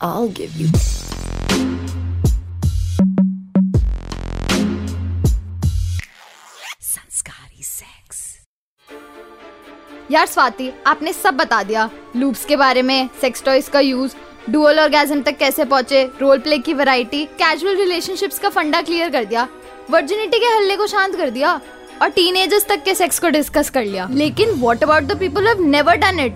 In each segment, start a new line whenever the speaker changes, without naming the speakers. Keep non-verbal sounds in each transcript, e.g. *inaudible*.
I'll give you. Sanskari sex.
यार स्वाति, आपने सब बता दिया लूप्स के बारे में सेक्स टॉयज का यूज़ डुअल ऑर्गेजम तक कैसे पहुँचे रोल प्ले की वैरायटी कैजुअल रिलेशनशिप्स का फंडा क्लियर कर दिया वर्जिनिटी के हल्ले को शांत कर दिया, और टीनेजर्स तक के सेक्स को डिस्कस कर लिया लेकिन what about the people have never done it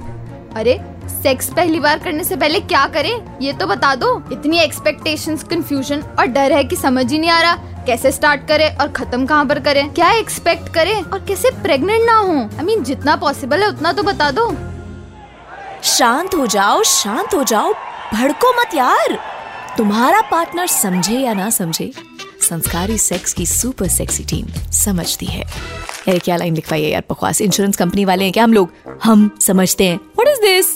अरे सेक्स पहली बार करने से पहले क्या करें? ये तो बता दो। इतनी एक्सपेक्टेशंस कंफ्यूजन और डर है कि समझ ही नहीं आ रहा। कैसे स्टार्ट करें और खत्म कहाँ पर करें? क्या एक्सपेक्ट करें और कैसे प्रेग्नेंट ना हो? आई मीन जितना पॉसिबल है उतना तो बता दो।
शांत हो जाओ, शांत हो जाओ। भड़को मत यार। तुम्हारा पार्टनर समझे या ना समझे, संस्कारी सेक्स की सुपर सेक्सी टीम समझती है। अरे, क्या लाइन लिखवाई है यार? बकवास। इंश्योरेंस कंपनी वाले हैं क्या हम लोग? हम समझते हैं। व्हाट इज़ दिस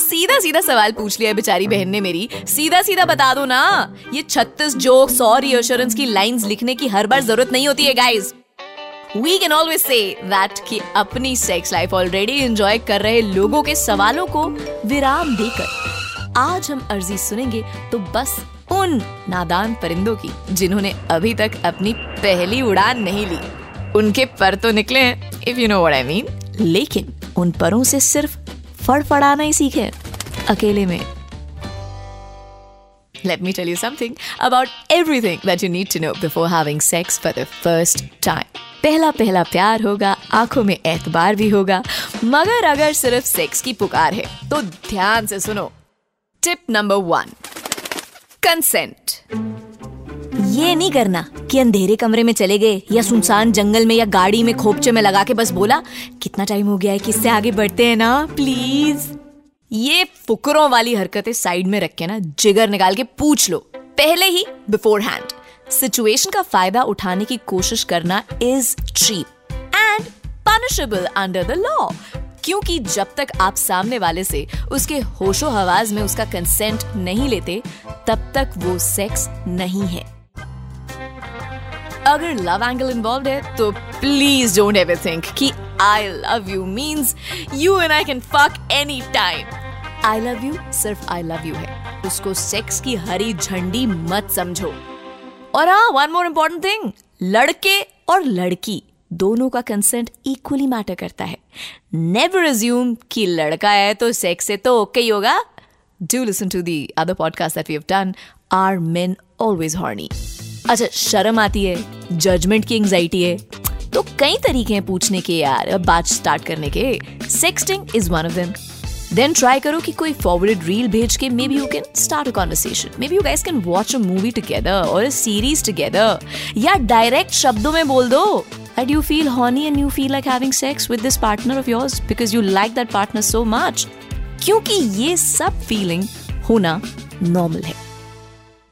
सीधा सीधा सवाल पूछ लिया बेचारी बहन ने मेरी। सीधा सीधा बता दो ना। ये छत्तीस जोक्स और रियोश्योरेंस की लाइंस लिखने की हर बार ज़रूरत नहीं होती है guys we can always say that कि अपनी सेक्स लाइफ ऑलरेडी एंजॉय कर रहे लोगों के सवालों को विराम देकर। आज हम अर्जी सुनेंगे तो बस उन नादान परिंदों की, जिन्होंने अभी तक अपनी पहली उड़ान नहीं ली। उनके पर तो निकले हैं if you know what I mean लेकिन उन परों से सिर्फ़ फड़फड़ाना ही सीखे अकेले में. Let me tell you something about everything that you need to know before having sex for the first time. पहला पहला प्यार होगा, आँखों में एतबार भी होगा, मगर अगर सिर्फ़ सेक्स की पुकार है तो ध्यान से सुनो. टिप नंबर वन कंसेंट ये नहीं करना कि अंधेरे कमरे में चले गए या सुनसान जंगल में या गाड़ी में खोपचे में लगा के बस बोला, कितना टाइम हो गया है किससे आगे बढ़ते हैं ना प्लीज़ ये फुकरों वाली हरकतें साइड में रख के ना, जिगर निकाल के पूछ लो, पहले ही बिफोर हैंड सिचुएशन का फ़ायदा उठाने की कोशिश करना is cheap and punishable under the law क्योंकि जब तक आप सामने वाले से उसके होशो हवाज में उसका कंसेंट नहीं लेते, तब तक वो सेक्स नहीं है। अगर लव एंगल इन्वॉल्व है तो प्लीज़ डोंट एवर थिंक कि I love you means you and I can fuck any time I love you सिर्फ़ आई लव यू है। उसको सेक्स की हरी झंडी मत समझो। और हाँ वन मोर इम्पोर्टेंट थिंग लड़के और लड़की दोनों का कंसेंट इक्वली मैटर करता है। नेवर अज्यूम कि लड़का है तो सेक्स से तो ओके ही होगा। Do listen to the other podcast that we have done are men always horny अच्छा शर्म आती है जजमेंट की एंजाइटी है। तो कई तरीके हैं पूछने के यार बात स्टार्ट करने के। Sexting is one of them then try करो कि कोई फॉरवर्डेड रील भेज के maybe you can start a conversation maybe you guys can watch a movie together और अ सीरीज़ टुगेदर या डायरेक्ट शब्दों में बोल दो। That you feel horny and you feel like having sex with this partner of yours because you like that partner so much. क्योंकि ये सब feeling होना नॉर्मल है।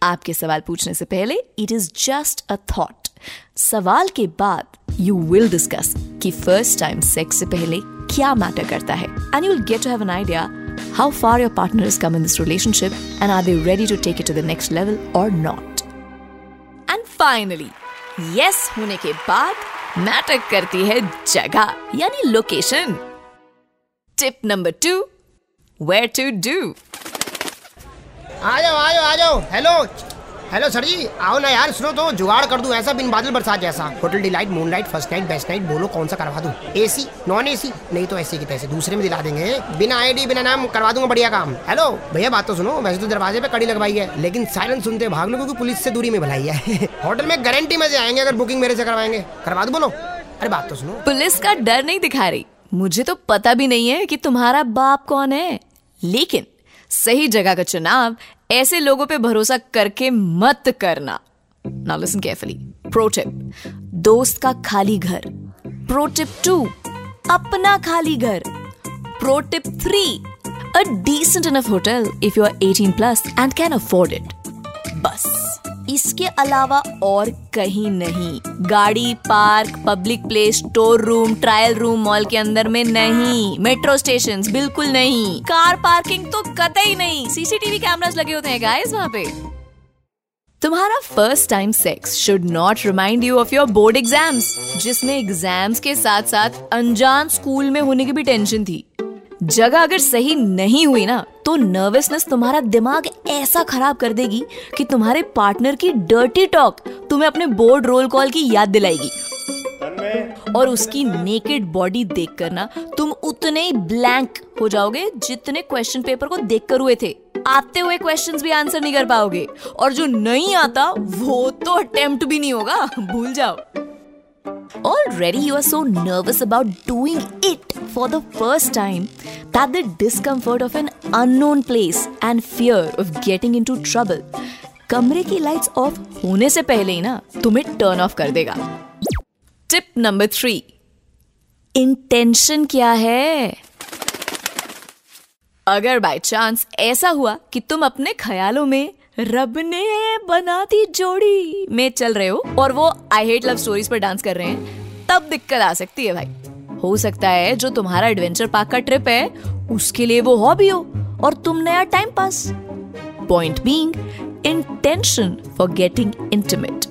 आपके सवाल पूछने से पहले it is just a thought सवाल के बाद यू विल डिस्कस कि फ़र्स्ट टाइम सेक्स से पहले क्या मैटर करता है। And you will get to have an idea how far your partner has come in this relationship and are they ready to take it to the next level or not. And finally, yes होने के बाद matter करती है जगह यानी location tip number two where to do
आ जाओ आ जाओ आ जाओ। Hello hello sir ji. आओ ना यार, सुनो तो जुगाड़ कर दूँ ऐसा, बिन बादल बरसात जैसा। Hotel delight moonlight first night best night बोलो कौन सा करवा दूँ? एसी नॉन एसी नहीं तो ऐसे की तैसे दूसरे में दिला देंगे। बिना आईडी बिना नाम, करवा दूँगा बढ़िया काम। हेलो भैया, बात तो सुनो, वैसे तो दरवाजे पे कड़ी लगवाई है, लेकिन साइलेंस सुनते भाग लो, क्योंकि पुलिस से दूरी में भलाई है। *laughs* होटल में गारंटी मज़े आएँगे, अगर बुकिंग मेरे से करवाएँगे। करवा दो, बोलो। अरे, बात तो सुनो।
पुलिस का डर नहीं दिखा रही। मुझे तो पता भी नहीं है कि तुम्हारा बाप कौन है। लेकिन सही जगह का चुनाव, ऐसे लोगों पे भरोसा करके मत करना। Now listen carefully pro tip दोस्त का खाली घर। प्रो टिप टू अपना खाली घर। Pro tip three a decent enough hotel if you are 18 plus and can afford it बस। इसके अलावा और कहीं नहीं। गाड़ी, park, public place, store room, trial room, mall के अंदर में नहीं। मेट्रो स्टेशन बिल्कुल नहीं। कार पार्किंग तो कतई नहीं। सीसीटीवी कैमरास लगे होते हैं गाइस वहाँ पे। तुम्हारा first time sex should not remind you of your board exams जिसमें एग्ज़ाम्स के साथ साथ अनजान स्कूल में होने की भी टेंशन थी। जगह अगर सही नहीं हुई ना तो नर्वसनेस तुम्हारा दिमाग ऐसा खराब कर देगी कि तुम्हारे पार्टनर की डर्टी टॉक तुम्हें अपने बोर्ड रोल कॉल की याद दिलाएगी। और उसकी नेकेड बॉडी देख कर ना, तुम उतने ही ब्लैंक हो जाओगे जितने क्वेश्चन पेपर को देख कर हुए थे। आते हुए क्वेश्चंस भी आंसर नहीं कर पाओगे। और जो नहीं आता, वो तो अटेम्प्ट भी नहीं होगा। भूल जाओ। Already you are so nervous about doing it for the first time that the discomfort of an unknown place and fear of getting into trouble कमरे की लाइट्स ऑफ़ होने से पहले ही ना तुम्हें टर्न ऑफ़ कर देगा टिप नंबर थ्री इंटेंशन क्या है अगर बाय चांस ऐसा हुआ कि तुम अपने ख्यालों में रब ने बना दी जोड़ी। में चल रहे हो। और वो आई हेट लव स्टोरीज पर डांस कर रहे हैं। तब दिक्कत आ सकती है भाई। हो सकता है जो तुम्हारा एडवेंचर पार्क का ट्रिप है, उसके लिए वो हॉबी हो और तुम नया time pass point being intention for getting intimate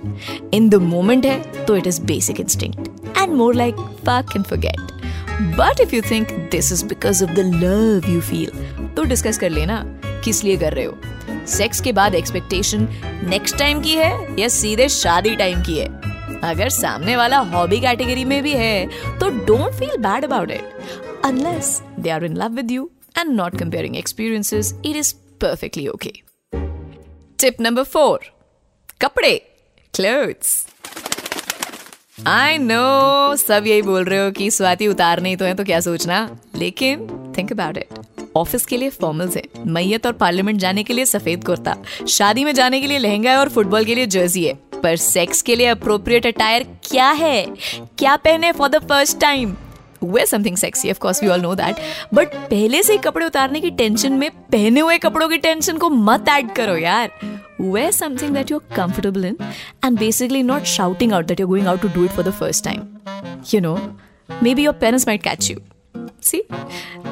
in the moment है तो it is basic instinct and more like fuck and forget but if you think this is because of the love you feel तो discuss कर लेना, किस लिए कर रहे हो। सेक्स के बाद एक्सपेक्टेशन नेक्स्ट टाइम की है या सीधे शादी टाइम की है? अगर सामने वाला हॉबी कैटेगरी में भी है तो don't feel bad about it unless they are in love with you and not comparing experiences it is perfectly okay tip number four कपड़े क्लोथ्स आई नो सब यही बोल रहे हो कि स्वाति उतारने तो है तो क्या सोचना? लेकिन थिंक अबाउट इट ऑफ़िस के लिए फॉर्मल्स है। मैयत और पार्लियामेंट जाने के लिए सफ़ेद कुर्ता। शादी में जाने के लिए लहंगा है और फुटबॉल के लिए जर्सी है। पर सेक्स के लिए अप्रोप्रिएट अटायर क्या है? क्या पहने for the first time wear something sexy of course we all know that but पहले से कपड़े उतारने की टेंशन में पहने हुए कपड़ों की टेंशन को मत ऐड करो यार। Wear something that you are comfortable in and basically not shouting out that you going out to do it for the first time you know maybe your parents might catch you see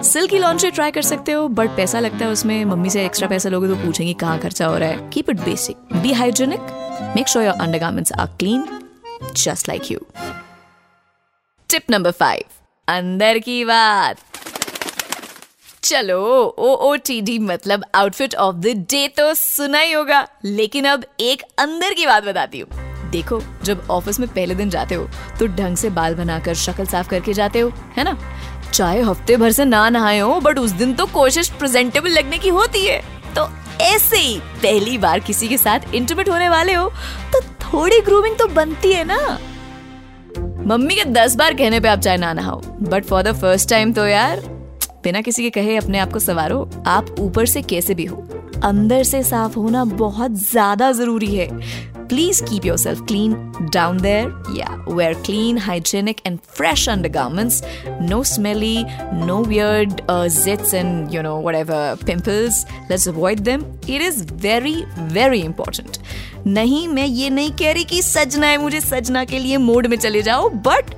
silky laundry try कर सकते हो but पैसा लगता है उसमें। Mummy से extra पैसा लोगे तो पूछेंगे कहाँ खर्चा हो रहा है। Keep it basic be hygienic make sure your undergarments are clean just like you tip number five अंदर की बात। चलो ओ ओ टी डी मतलब आउटफिट ऑफ़ द डे तो सुना ही होगा, लेकिन अब एक अंदर की बात बताती हूँ। देखो, जब ऑफ़िस में पहले दिन जाते हो तो ढंग से बाल बनाकर, शक्ल साफ़ करके जाते हो, है ना? चाहे हफ़्ते भर से ना नहाए हो बट उस दिन तो कोशिश प्रेजेंटेबल लगने की होती है। तो ऐसे ही पहली बार किसी के साथ इंटीमेट होने वाले हो तो थोड़ी ग्रूमिंग तो बनती है ना। मम्मी के दस बार कहने पे आप चाहे ना नहाओ but for the first time तो यार, बिना किसी के कहे अपने आप को सवारो, आप ऊपर से कैसे भी हो, अंदर से साफ़ होना बहुत ज़्यादा ज़रूरी है। Keep yourself clean down there या wear clean hygienic and fresh undergarments no smelly no weird uh, zits and you know whatever pimples let's avoid them it is very very important नहीं मैं ये नहीं कह रही कि सजना है मुझे सजना के लिए मोड में चले जाओ बट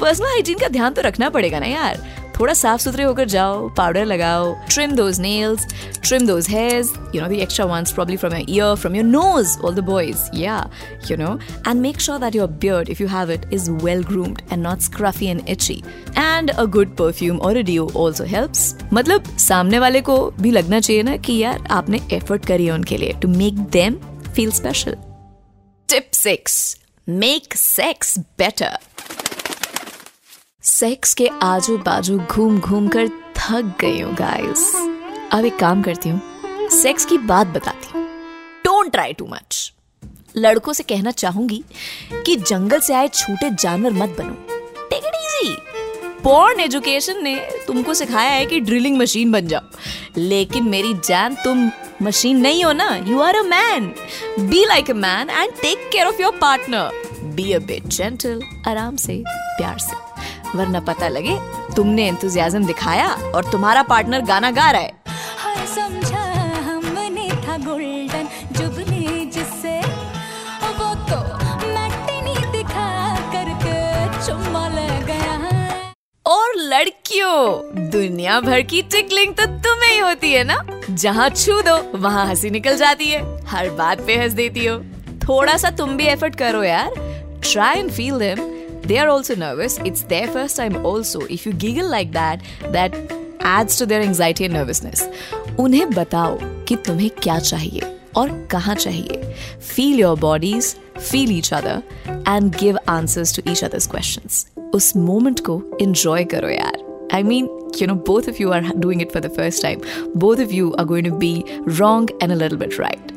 पर्सनल हाइजीन का ध्यान तो रखना पड़ेगा ना यार थोड़ा साफ़ सुथरे होकर जाओ पाउडर लगाओ trim those nails trim those hairs you know the extra ones probably from your ear from your nose all the boys या you know and make sure that your beard if you have it is well groomed and not scruffy and itchy and a good perfume और a deo also helps मतलब सामने वाले को भी लगना चाहिए ना कि यार आपने एफर्ट करी है उनके लिए to make them feel special tip six make sex better sex के आजू बाजू घूम घूम कर थक गई हूँ गाइस अब एक काम करती हूँ सेक्स की बात बताती हूँ. डोंट ट्राई टू मच लड़कों से कहना चाहूँगी कि जंगल से आए छोटे जानवर मत बनो. Take it easy porn education ने तुमको सिखाया है कि ड्रिलिंग मशीन बन जाओ. लेकिन मेरी जान तुम मशीन नहीं हो ना. You are a man be like a man and take care of your partner be a bit gentle आराम से, प्यार से. वरना पता लगे तुमने एंथुजियाज्म दिखाया और तुम्हारा पार्टनर गाना गा रहा है।
तो है।
और लड़कियों दुनिया भर की टिकलिंग तो तुम्हें ही होती है ना? जहाँ छू दो वहाँ हँसी निकल जाती है। हर बात पे हंस देती हो। थोड़ा सा तुम भी एफर्ट करो यार। Try and feel them they are also nervous it's their first time also if you giggle like that that adds to their anxiety and nervousness. उन्हें बताओ कि तुम्हें क्या चाहिए और कहाँ चाहिए feel your bodies feel each other and give answers to each other's questions उस मोमेंट को एंजॉय करो यार I mean, you know, both of you are doing it for the first time. Both of you are going to be wrong and a little bit right.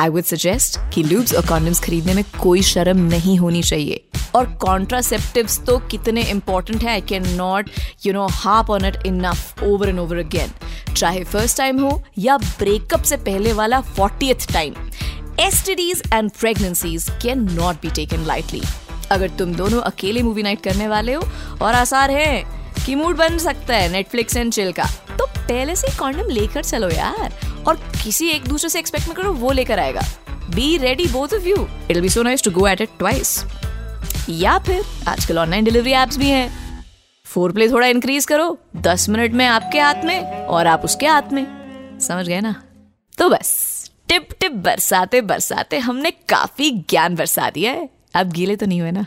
I would suggest कि lubes और condoms खरीदने में कोई शर्म नहीं होनी चाहिए। और कॉन्ट्रासेप्टिव्स तो कितने इंपॉर्टेंट है। I can not you know harp on it enough over and over again चाहे फ़र्स्ट टाइम हो या ब्रेकअप से पहले वाला fortieth time STDs and pregnancies can not be taken lightly अगर तुम दोनों अकेले मूवी नाइट करने वाले हो और आसार है कि मूड बन सकता है नेटफ्लिक्स एंड चिल का तो पहले से कॉन्डम लेकर चलो यार। और किसी एक दूसरे से एक्सपेक्ट मत करो, वो लेकर आएगा। Be ready both of you it be so nice to go at it twice या फिर आजकल ऑनलाइन डिलीवरी एप्स भी हैं। फोर प्ले थोड़ा इंक्रीज करो। दस मिनट में आपके हाथ में और आप उसके हाथ में। समझ गए ना? तो बस टिप टिप बरसाते बरसाते हमने काफ़ी ज्ञान बरसा दिया है। अब गीले तो नहीं हुए ना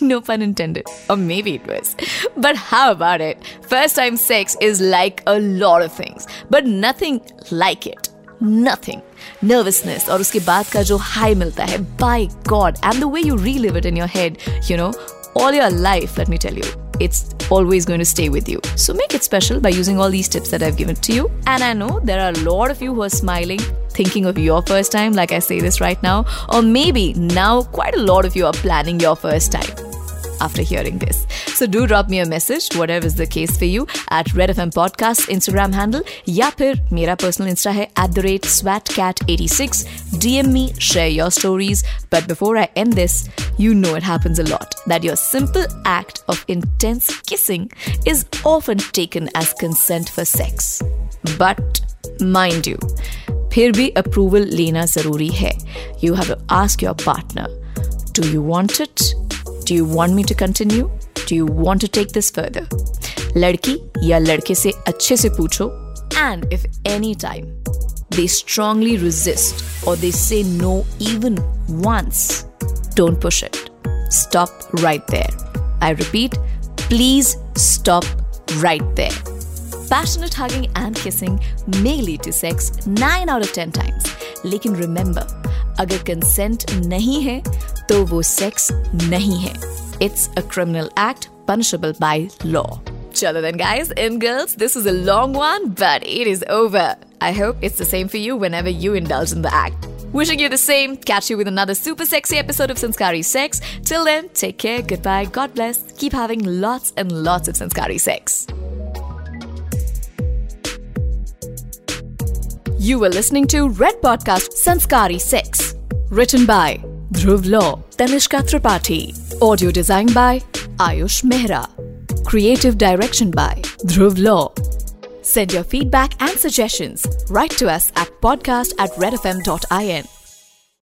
no pun intended. Or maybe it was. But how about it? First time sex is like a lot of things, but nothing like it. Nothing. Nervousness और उसके बाद का जो हाई मिलता है by God and the way you relive it in your head, you know, all your life, let me tell you, it's always going to stay with you. So make it special by using all these tips that I've given to you. And I know there are a lot of you who are smiling, thinking of your first time, like I say this right now, or maybe now quite a lot of you are planning your first time after hearing this. So do drop me a message, whatever is the case for you, at Red FM Podcast Instagram handle या फिर मेरा personal insta है at the rate swatcat86. DM me, share your stories. But before I end this, you know it happens a lot that your simple act of intense kissing is often taken as consent for sex. But mind you, फिर भी approval लेना जरूरी है you have to ask your partner do you want it do you want me to continue do you want to take this further लड़की या लड़के से अच्छे से पूछो and if any time they strongly resist or they say no even once, don't push it. Stop right there. I repeat, please stop right there. Passionate hugging and kissing may lead to sex 9 out of 10 times. लेकिन remember, अगर consent नहीं है तो वो sex नहीं है. It's a criminal act punishable by law. Chalo then, guys and girls, this is a long one, but it is over. I hope it's the same for you whenever you indulge in the act. Wishing you the same. Catch you with another super sexy episode of Sanskari Sex. Till then, take care, goodbye, God bless. Keep having lots and lots of Sanskari Sex. You were listening to Red Podcast Sanskari 6. Written by Dhruv Law, Tanishka Tripathi. Audio design by Ayush Mehra. Creative direction by Dhruv Law. Send your feedback and suggestions right to us at podcast at redfm.in.